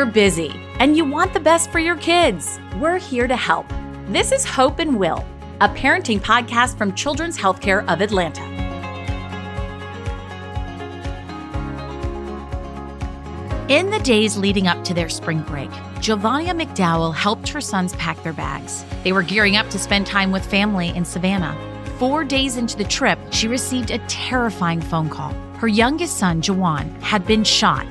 you're busy and you want the best for your kids. We're here to help. This is Hope and Will, a parenting podcast from Children's Healthcare of Atlanta. In the days leading up to their spring break, Julvonnia McDowell helped her sons pack their bags. They were gearing up to spend time with family in Savannah. Four days into the trip, she received a terrifying phone call. Her youngest son, Jawan, had been shot.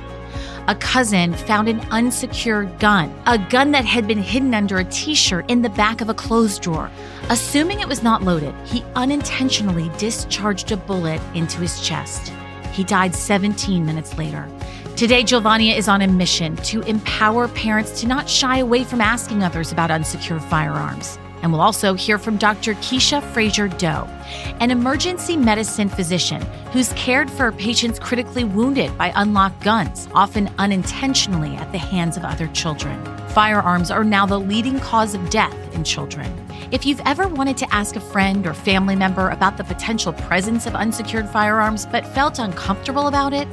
A cousin found an unsecured gun, a gun that had been hidden under a t shirt in the back of a clothes drawer. Assuming it was not loaded, he unintentionally discharged a bullet into his chest. He died 17 minutes later. Today, Julvonnia is on a mission to empower parents to not shy away from asking others about unsecured firearms. And we'll also hear from Dr. Kiesha Fraser Doh, an emergency medicine physician who's cared for patients critically wounded by unlocked guns, often unintentionally at the hands of other children. Firearms are now the leading cause of death in children. If you've ever wanted to ask a friend or family member about the potential presence of unsecured firearms but felt uncomfortable about it,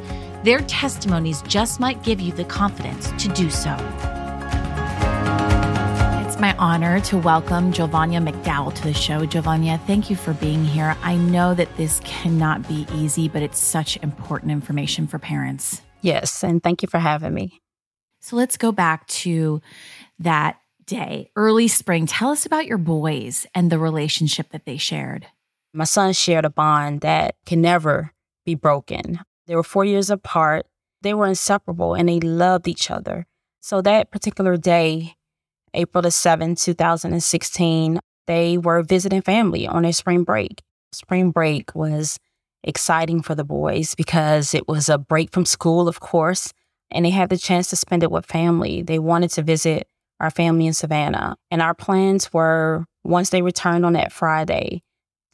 their testimonies just might give you the confidence to do so. It's my honor to welcome Julvonnia McDowell to the show. Julvonnia, thank you for being here. I know that this cannot be easy, but it's such important information for parents. Yes, and thank you for having me. So let's go back to that day, early spring. Tell us about your boys and the relationship that they shared. My sons shared a bond that can never be broken. They were four years apart. They were inseparable and they loved each other. So that particular day, April the 7th, 2016, they were visiting family on their spring break. Spring break was exciting for the boys because it was a break from school, of course, and they had the chance to spend it with family. They wanted to visit our family in Savannah. And our plans were once they returned on that Friday,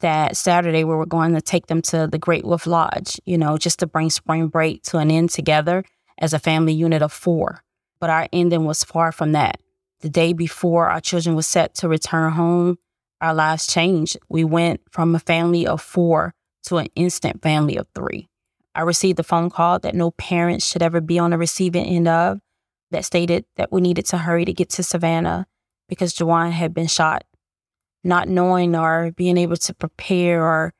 that Saturday we were going to take them to the Great Wolf Lodge, you know, just to bring spring break to an end together as a family unit of four. But our ending was far from that. The day before our children were set to return home, our lives changed. We went from a family of four to an instant family of three. I received a phone call that no parents should ever be on the receiving end of that stated that we needed to hurry to get to Savannah because Jawan had been shot not knowing or being able to prepare or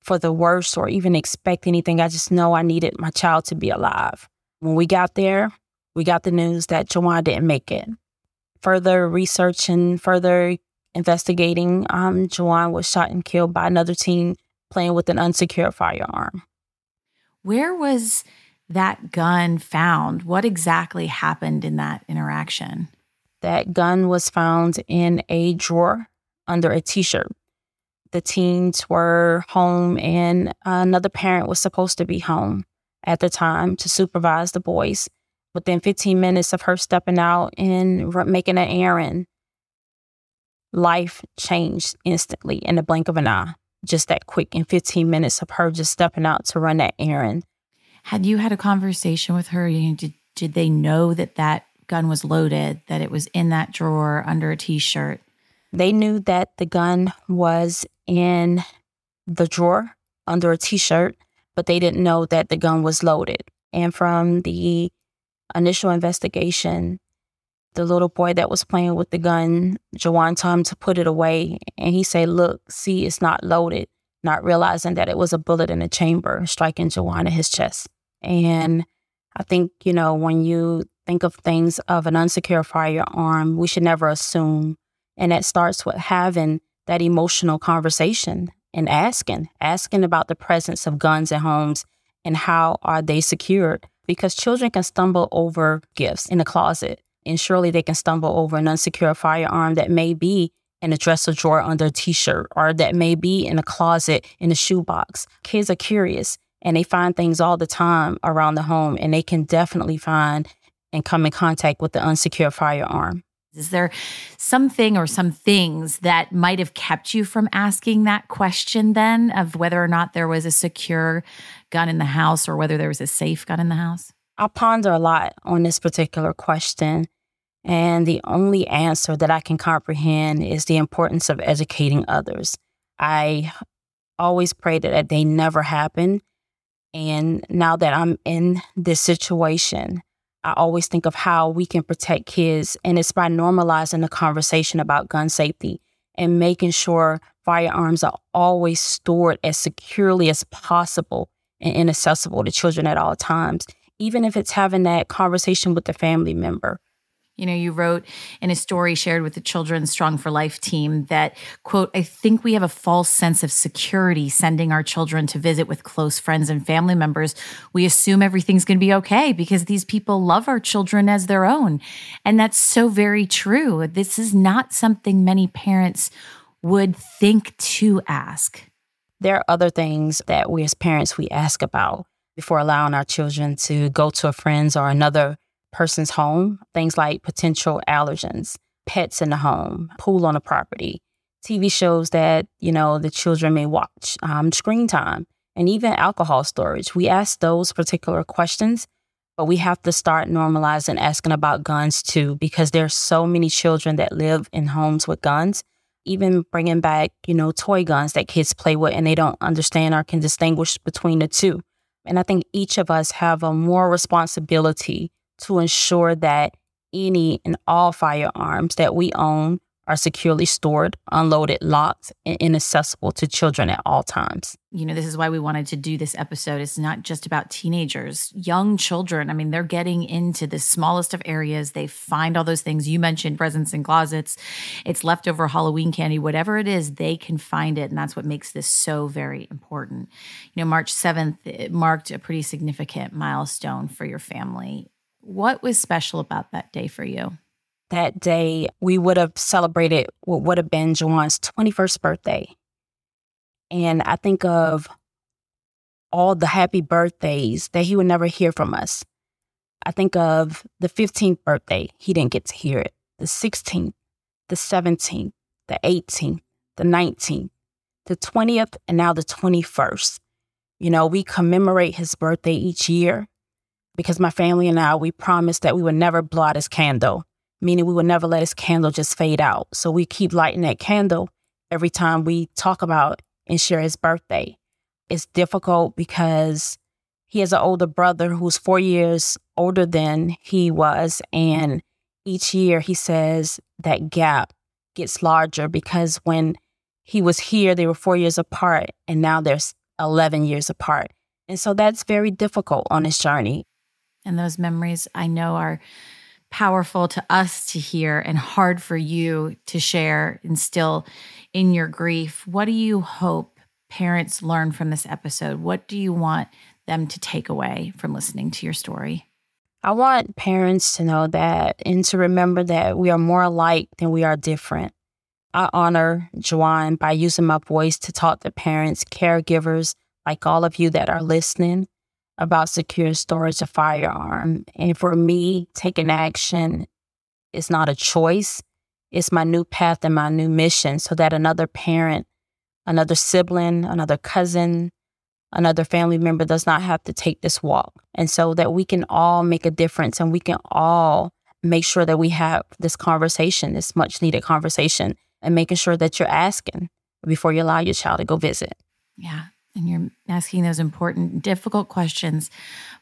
for the worst or even expect anything. I just know I needed my child to be alive. When we got there, we got the news that Jawan didn't make it. Further research and further investigating, um, Jawan was shot and killed by another teen playing with an unsecured firearm. Where was that gun found? What exactly happened in that interaction? That gun was found in a drawer under a t shirt. The teens were home, and another parent was supposed to be home at the time to supervise the boys. Within 15 minutes of her stepping out and making an errand, life changed instantly in the blink of an eye. Just that quick, in 15 minutes of her just stepping out to run that errand. Had you had a conversation with her? Did, did they know that that gun was loaded, that it was in that drawer under a t shirt? They knew that the gun was in the drawer under a t shirt, but they didn't know that the gun was loaded. And from the initial investigation, the little boy that was playing with the gun, Jawan told him to put it away. And he said, Look, see, it's not loaded, not realizing that it was a bullet in the chamber striking Jawan in his chest. And I think, you know, when you think of things of an unsecured firearm, we should never assume and that starts with having that emotional conversation and asking, asking about the presence of guns at homes and how are they secured? Because children can stumble over gifts in the closet, and surely they can stumble over an unsecured firearm that may be in a dresser drawer under a t shirt or that may be in a closet in a shoebox. Kids are curious and they find things all the time around the home, and they can definitely find and come in contact with the unsecured firearm. Is there something or some things that might have kept you from asking that question then of whether or not there was a secure gun in the house or whether there was a safe gun in the house? I ponder a lot on this particular question. And the only answer that I can comprehend is the importance of educating others. I always pray that day never happen. And now that I'm in this situation, I always think of how we can protect kids, and it's by normalizing the conversation about gun safety and making sure firearms are always stored as securely as possible and inaccessible to children at all times, even if it's having that conversation with the family member you know, you wrote in a story shared with the Children's Strong4Life team that, quote, I think we have a false sense of security sending our children to visit with close friends and family members. We assume everything's going to be okay because these people love our children as their own. And that's so very true. This is not something many parents would think to ask. There are other things that we as parents we ask about before allowing our children to go to a friend's or another person's home, things like potential allergens, pets in the home, pool on the property, TV shows that, you know, the children may watch, um, screen time, and even alcohol storage. We ask those particular questions, but we have to start normalizing asking about guns too, because there's so many children that live in homes with guns. Even bringing back, you know, toy guns that kids play with and they don't understand or can distinguish between the two. And I think each of us have a more responsibility to ensure that any and all firearms that we own are securely stored, unloaded, locked, and inaccessible to children at all times. You know, this is why we wanted to do this episode. It's not just about teenagers, young children. I mean, they're getting into the smallest of areas. They find all those things you mentioned presents in closets, it's leftover Halloween candy, whatever it is, they can find it. And that's what makes this so very important. You know, March 7th marked a pretty significant milestone for your family. What was special about that day for you? That day, we would have celebrated what would have been Jawan's 21st birthday. And I think of all the happy birthdays that he would never hear from us. I think of the 15th birthday, he didn't get to hear it. The 16th, the 17th, the 18th, the 19th, the 20th, and now the 21st. You know, we commemorate his birthday each year because my family and I, we promised that we would never blow out his candle, meaning we would never let his candle just fade out. So we keep lighting that candle every time we talk about and share his birthday. It's difficult because he has an older brother who's four years older than he was. And each year he says that gap gets larger because when he was here, they were four years apart, and now they're 11 years apart. And so that's very difficult on his journey. And those memories I know are powerful to us to hear and hard for you to share and still in your grief. What do you hope parents learn from this episode? What do you want them to take away from listening to your story? I want parents to know that and to remember that we are more alike than we are different. I honor Jawan by using my voice to talk to parents, caregivers, like all of you that are listening, about secure storage of firearm. And for me, taking action is not a choice. It's my new path and my new mission so that another parent, another sibling, another cousin, another family member does not have to take this walk. And so that we can all make a difference and we can all make sure that we have this conversation, this much needed conversation, and making sure that you're asking before you allow your child to go visit. Yeah and you're asking those important, difficult questions.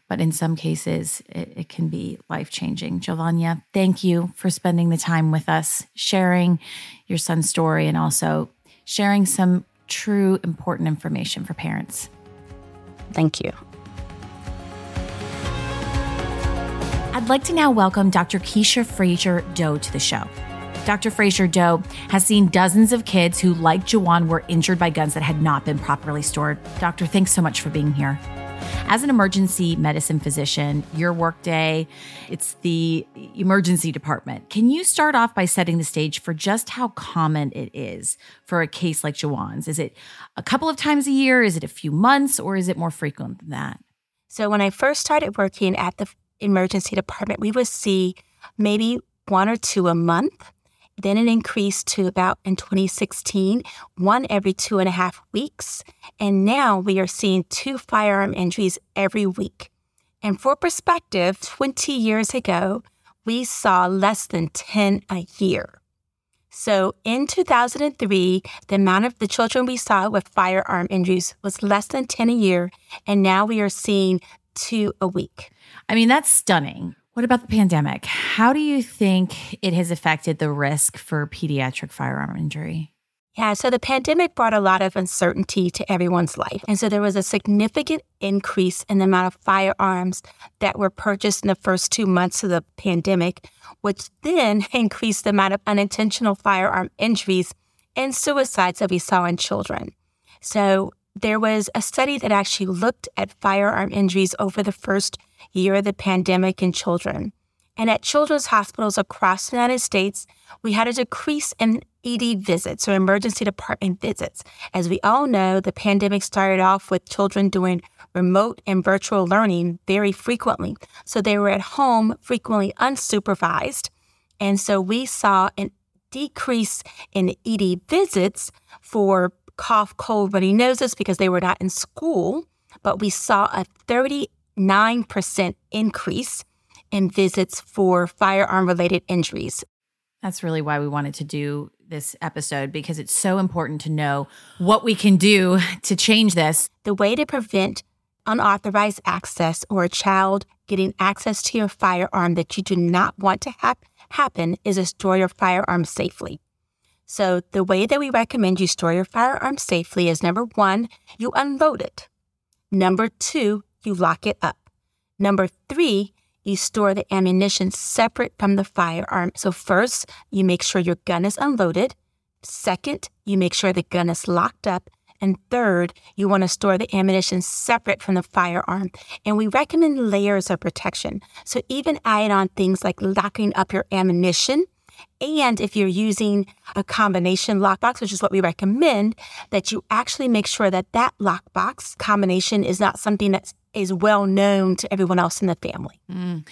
But in some cases, it, it can be life changing. Julvonnia, thank you for spending the time with us, sharing your son's story, and also sharing some true important information for parents. Thank you. I'd like to now welcome Dr. Kiesha Fraser Doh to the show. Dr. Fraser Doh has seen dozens of kids who, like Jawan, were injured by guns that had not been properly stored. Doctor, thanks so much for being here. As an emergency medicine physician, your workday, it's the emergency department. Can you start off by setting the stage for just how common it is for a case like Jawan's? Is it a couple of times a year? Is it a few months? Or is it more frequent than that? So, when I first started working at the emergency department, we would see maybe one or two a month. Then it increased to about in 2016, one every two and a half weeks. And now we are seeing two firearm injuries every week. And for perspective, 20 years ago, we saw less than 10 a year. So in 2003, the amount of the children we saw with firearm injuries was less than 10 a year. And now we are seeing two a week. I mean, that's stunning. What about the pandemic? How do you think it has affected the risk for pediatric firearm injury? Yeah, so the pandemic brought a lot of uncertainty to everyone's life. And so there was a significant increase in the amount of firearms that were purchased in the first two months of the pandemic, which then increased the amount of unintentional firearm injuries and suicides that we saw in children. So there was a study that actually looked at firearm injuries over the first year of the pandemic in children. And at children's hospitals across the United States, we had a decrease in ED visits or emergency department visits. As we all know, the pandemic started off with children doing remote and virtual learning very frequently. So they were at home frequently unsupervised. And so we saw a decrease in ED visits for cough, cold, runny noses because they were not in school. But we saw a 39% increase in visits for firearm related injuries. That's really why we wanted to do this episode because it's so important to know what we can do to change this. The way to prevent unauthorized access or a child getting access to your firearm that you do not want to have happen is to store your firearm safely. So, the way that we recommend you store your firearm safely is number one, you unload it. Number two, you lock it up. Number three, you store the ammunition separate from the firearm. So, first, you make sure your gun is unloaded. Second, you make sure the gun is locked up. And third, you want to store the ammunition separate from the firearm. And we recommend layers of protection. So, even add on things like locking up your ammunition. And if you're using a combination lockbox, which is what we recommend, that you actually make sure that that lockbox combination is not something that's well known to everyone else in the family. Mm.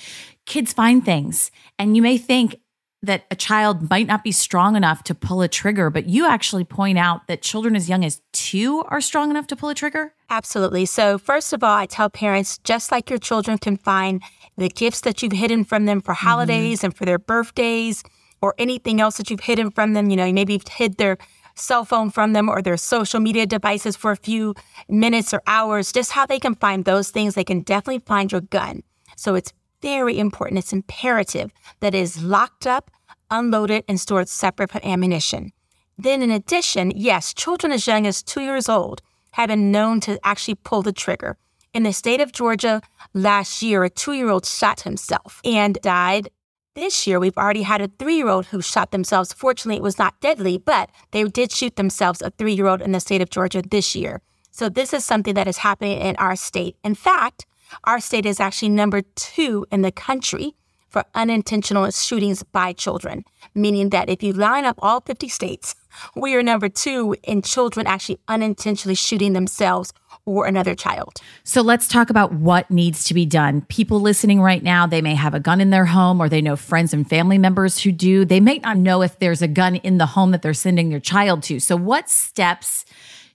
Kids find things, and you may think that a child might not be strong enough to pull a trigger, but you actually point out that children as young as two are strong enough to pull a trigger? Absolutely. So, first of all, I tell parents just like your children can find the gifts that you've hidden from them for mm-hmm. holidays mm-hmm. and for their birthdays or anything else that you've hidden from them, you know, maybe you've hid their cell phone from them or their social media devices for a few minutes or hours, just how they can find those things, they can definitely find your gun. So it's very important, it's imperative that it is locked up, unloaded, and stored separate from ammunition. Then, in addition, yes, children as young as two years old have been known to actually pull the trigger. In the state of Georgia last year, a two year old shot himself and died this year, we've already had a three year old who shot themselves. Fortunately, it was not deadly, but they did shoot themselves, a three year old in the state of Georgia this year. So, this is something that is happening in our state. In fact, our state is actually number two in the country for unintentional shootings by children, meaning that if you line up all 50 states, we are number two in children actually unintentionally shooting themselves or another child. So let's talk about what needs to be done. People listening right now, they may have a gun in their home or they know friends and family members who do. They may not know if there's a gun in the home that they're sending their child to. So, what steps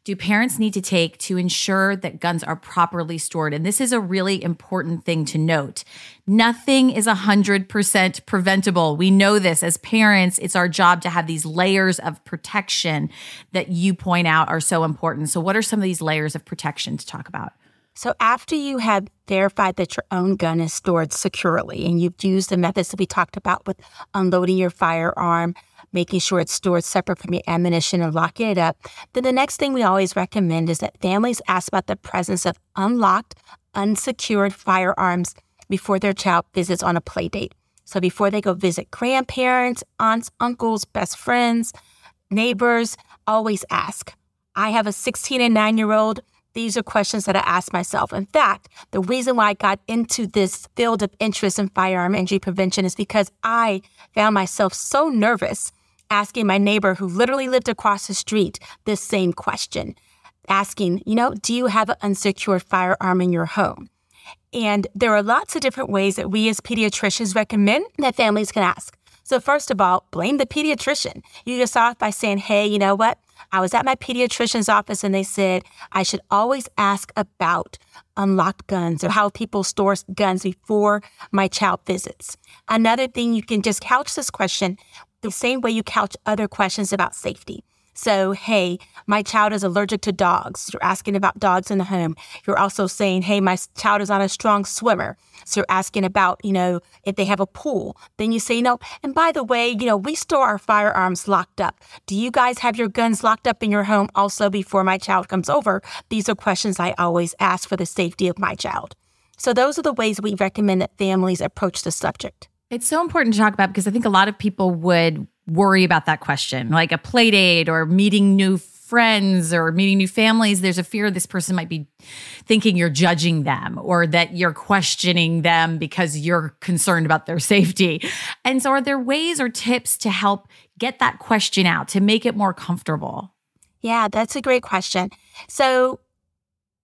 do parents need to take to ensure that guns are properly stored? And this is a really important thing to note. Nothing is 100% preventable. We know this as parents. It's our job to have these layers of protection that you point out are so important. So, what are some of these layers of protection to talk about? So, after you have verified that your own gun is stored securely and you've used the methods that we talked about with unloading your firearm, making sure it's stored separate from your ammunition and locking it up, then the next thing we always recommend is that families ask about the presence of unlocked, unsecured firearms before their child visits on a play date. So before they go visit grandparents, aunts, uncles, best friends, neighbors, always ask. I have a 16 and 9 year old. These are questions that I ask myself. In fact, the reason why I got into this field of interest in firearm injury prevention is because I found myself so nervous asking my neighbor who literally lived across the street this same question, asking, you know, do you have an unsecured firearm in your home? And there are lots of different ways that we as pediatricians recommend that families can ask. So, first of all, blame the pediatrician. You just off by saying, hey, you know what? I was at my pediatrician's office and they said I should always ask about unlocked guns or how people store guns before my child visits. Another thing, you can just couch this question the same way you couch other questions about safety. So, hey, my child is allergic to dogs. You're asking about dogs in the home. You're also saying, hey, my child is not a strong swimmer. So you're asking about, you know, if they have a pool. Then you say, no. And by the way, you know, we store our firearms locked up. Do you guys have your guns locked up in your home also before my child comes over? These are questions I always ask for the safety of my child. So those are the ways we recommend that families approach the subject. It's so important to talk about because I think a lot of people would worry about that question, like a play date or meeting new friends or meeting new families, there's a fear this person might be thinking you're judging them or that you're questioning them because you're concerned about their safety. And so, are there ways or tips to help get that question out to make it more comfortable? Yeah, that's a great question. So,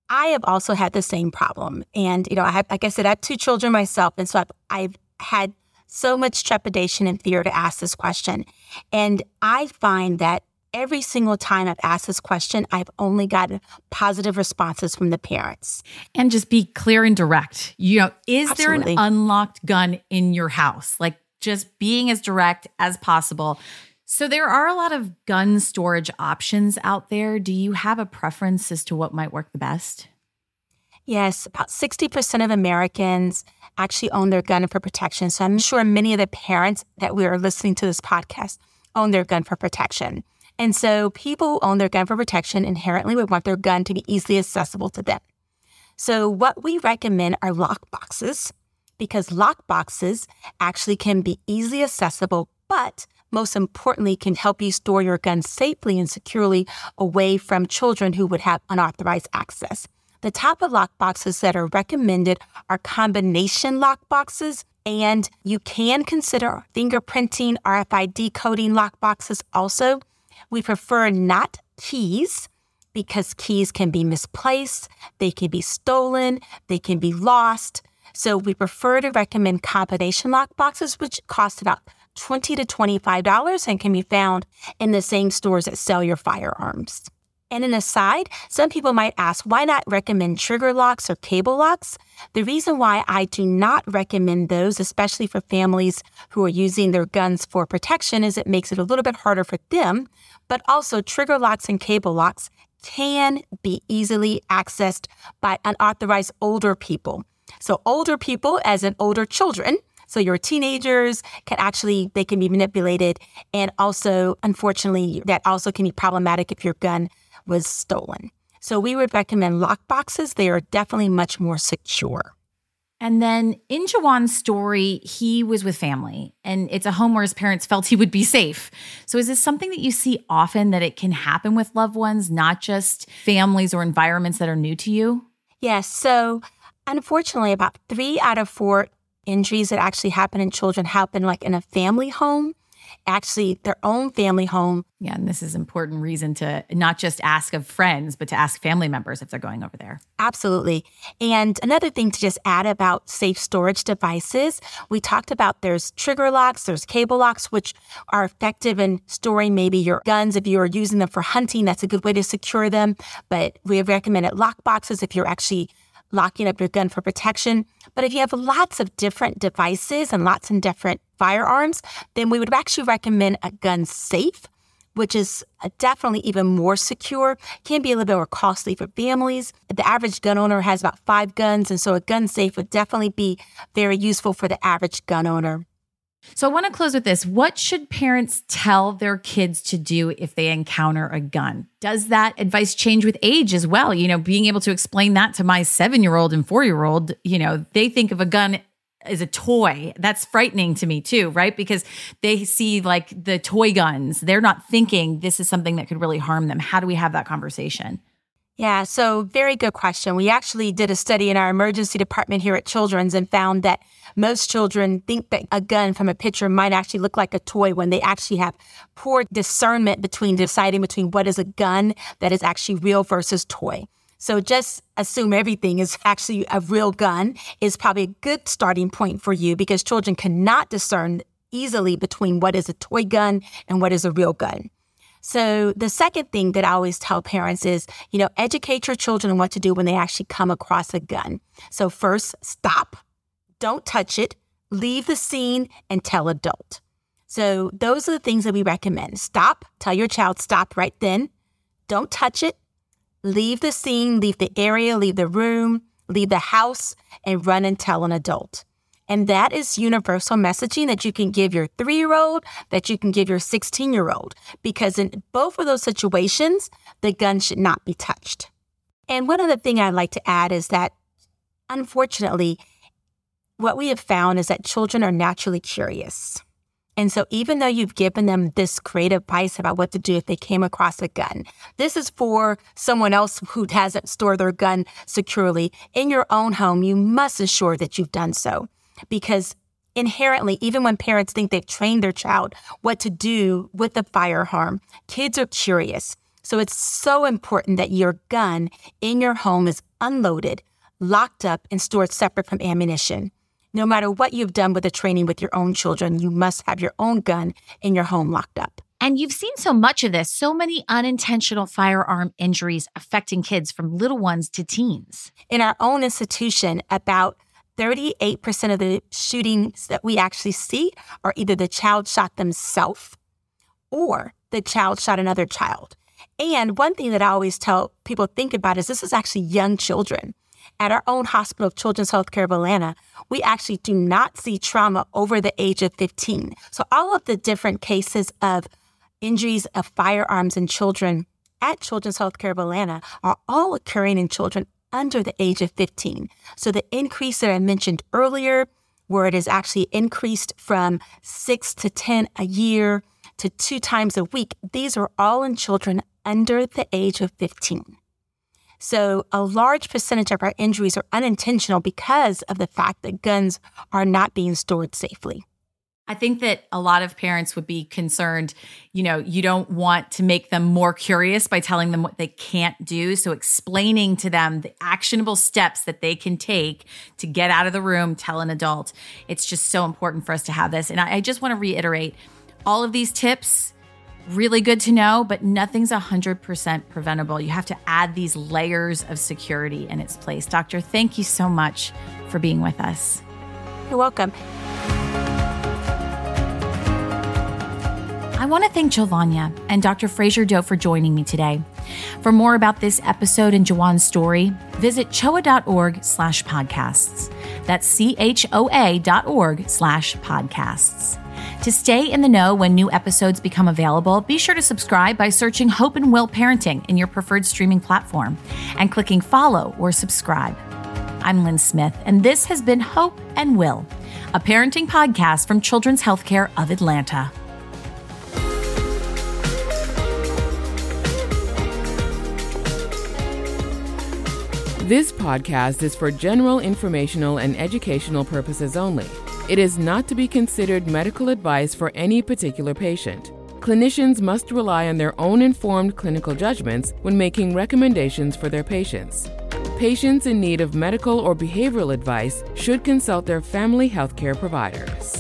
I have also had the same problem. And, you know, I have, like I said, I have two children myself. And so I've, I've had so much trepidation and fear to ask this question. And I find that every single time I've asked this question, I've only gotten positive responses from the parents. And just be clear and direct. You know, is Absolutely. there an unlocked gun in your house? Like just being as direct as possible. So there are a lot of gun storage options out there. Do you have a preference as to what might work the best? Yes, about 60% of Americans actually own their gun for protection. So I'm sure many of the parents that we are listening to this podcast own their gun for protection. And so people who own their gun for protection inherently would want their gun to be easily accessible to them. So what we recommend are lock boxes because lock boxes actually can be easily accessible, but most importantly, can help you store your gun safely and securely away from children who would have unauthorized access. The type of lock boxes that are recommended are combination lock boxes, and you can consider fingerprinting RFID coding lock boxes also. We prefer not keys because keys can be misplaced, they can be stolen, they can be lost. So we prefer to recommend combination lock boxes, which cost about 20 to $25 and can be found in the same stores that sell your firearms. And an aside, some people might ask, why not recommend trigger locks or cable locks? The reason why I do not recommend those, especially for families who are using their guns for protection, is it makes it a little bit harder for them. But also, trigger locks and cable locks can be easily accessed by unauthorized older people. So, older people, as in older children, so your teenagers can actually, they can be manipulated. And also, unfortunately, that also can be problematic if your gun was stolen. So we would recommend lock boxes. They are definitely much more secure. And then in Jawan's story, he was with family, and it's a home where his parents felt he would be safe. So, is this something that you see often that it can happen with loved ones, not just families or environments that are new to you? Yes. So, unfortunately, about three out of four injuries that actually happen in children happen like in a family home actually their own family home. Yeah, and this is important reason to not just ask of friends, but to ask family members if they're going over there. Absolutely. And another thing to just add about safe storage devices, we talked about there's trigger locks, there's cable locks, which are effective in storing maybe your guns if you are using them for hunting. That's a good way to secure them. But we have recommended lock boxes if you're actually locking up your gun for protection. But if you have lots of different devices and lots of different firearms, then we would actually recommend a gun safe, which is uh, definitely even more secure, can be a little bit more costly for families. The average gun owner has about five guns, and so a gun safe would definitely be very useful for the average gun owner. So I want to close with this. What should parents tell their kids to do if they encounter a gun? Does that advice change with age as well? You know, being able to explain that to my seven year old and four year old, you know, they think of a gun as a toy. That's frightening to me too, right? Because they see like the toy guns. They're not thinking this is something that could really harm them. How do we have that conversation? Yeah, so very good question. We actually did a study in our emergency department here at Children's and found that most children think that a gun from a picture might actually look like a toy when they actually have poor discernment between deciding between what is a gun that is actually real versus toy. So just assume everything is actually a real gun is probably a good starting point for you because children cannot discern easily between what is a toy gun and what is a real gun. So the second thing that I always tell parents is, you know, educate your children on what to do when they actually come across a gun. So first, stop, don't touch it, leave the scene and tell adult. So, those are the things that we recommend. Stop, tell your child stop right then. Don't touch it. Leave the scene, leave the area, leave the room, leave the house, and run and tell an adult. And that is universal messaging that you can give your three year old, that you can give your 16 year old, because in both of those situations, the gun should not be touched. And one other thing I'd like to add is that, unfortunately, what we have found is that children are naturally curious. And so, even though you've given them this great advice about what to do if they came across a gun, this is for someone else who hasn't stored their gun securely. In your own home, you must ensure that you've done so because inherently, even when parents think they've trained their child what to do with a firearm, kids are curious. So, it's so important that your gun in your home is unloaded, locked up, and stored separate from ammunition. No matter what you've done with the training with your own children, you must have your own gun in your home locked up. And you've seen so much of this, so many unintentional firearm injuries affecting kids from little ones to teens. In our own institution, about 38% of the shootings that we actually see are either the child shot themselves or the child shot another child. And one thing that I always tell people think about is this is actually young children. At our own hospital of Children's Healthcare of Atlanta, we actually do not see trauma over the age of 15. So, all of the different cases of injuries of firearms in children at Children's Healthcare of Atlanta are all occurring in children under the age of 15. So, the increase that I mentioned earlier, where it is actually increased from six to 10 a year to two times a week, these are all in children under the age of 15. So, a large percentage of our injuries are unintentional because of the fact that guns are not being stored safely. I think that a lot of parents would be concerned. You know, you don't want to make them more curious by telling them what they can't do. So, explaining to them the actionable steps that they can take to get out of the room, tell an adult. It's just so important for us to have this. And I, I just want to reiterate all of these tips really good to know, but nothing's 100% preventable. You have to add these layers of security in its place. Doctor, thank you so much for being with us. You're welcome. I want to thank Julvonnia and Dr. Fraser Doh for joining me today. For more about this episode and Jawan's story, visit choa.org slash podcasts. That's C-H-O-A dot org slash podcasts. To stay in the know when new episodes become available, be sure to subscribe by searching Hope and Will Parenting in your preferred streaming platform and clicking follow or subscribe. I'm Lynn Smith, and this has been Hope and Will, a parenting podcast from Children's Healthcare of Atlanta. This podcast is for general informational and educational purposes only. It is not to be considered medical advice for any particular patient. Clinicians must rely on their own informed clinical judgments when making recommendations for their patients. Patients in need of medical or behavioral advice should consult their family healthcare providers.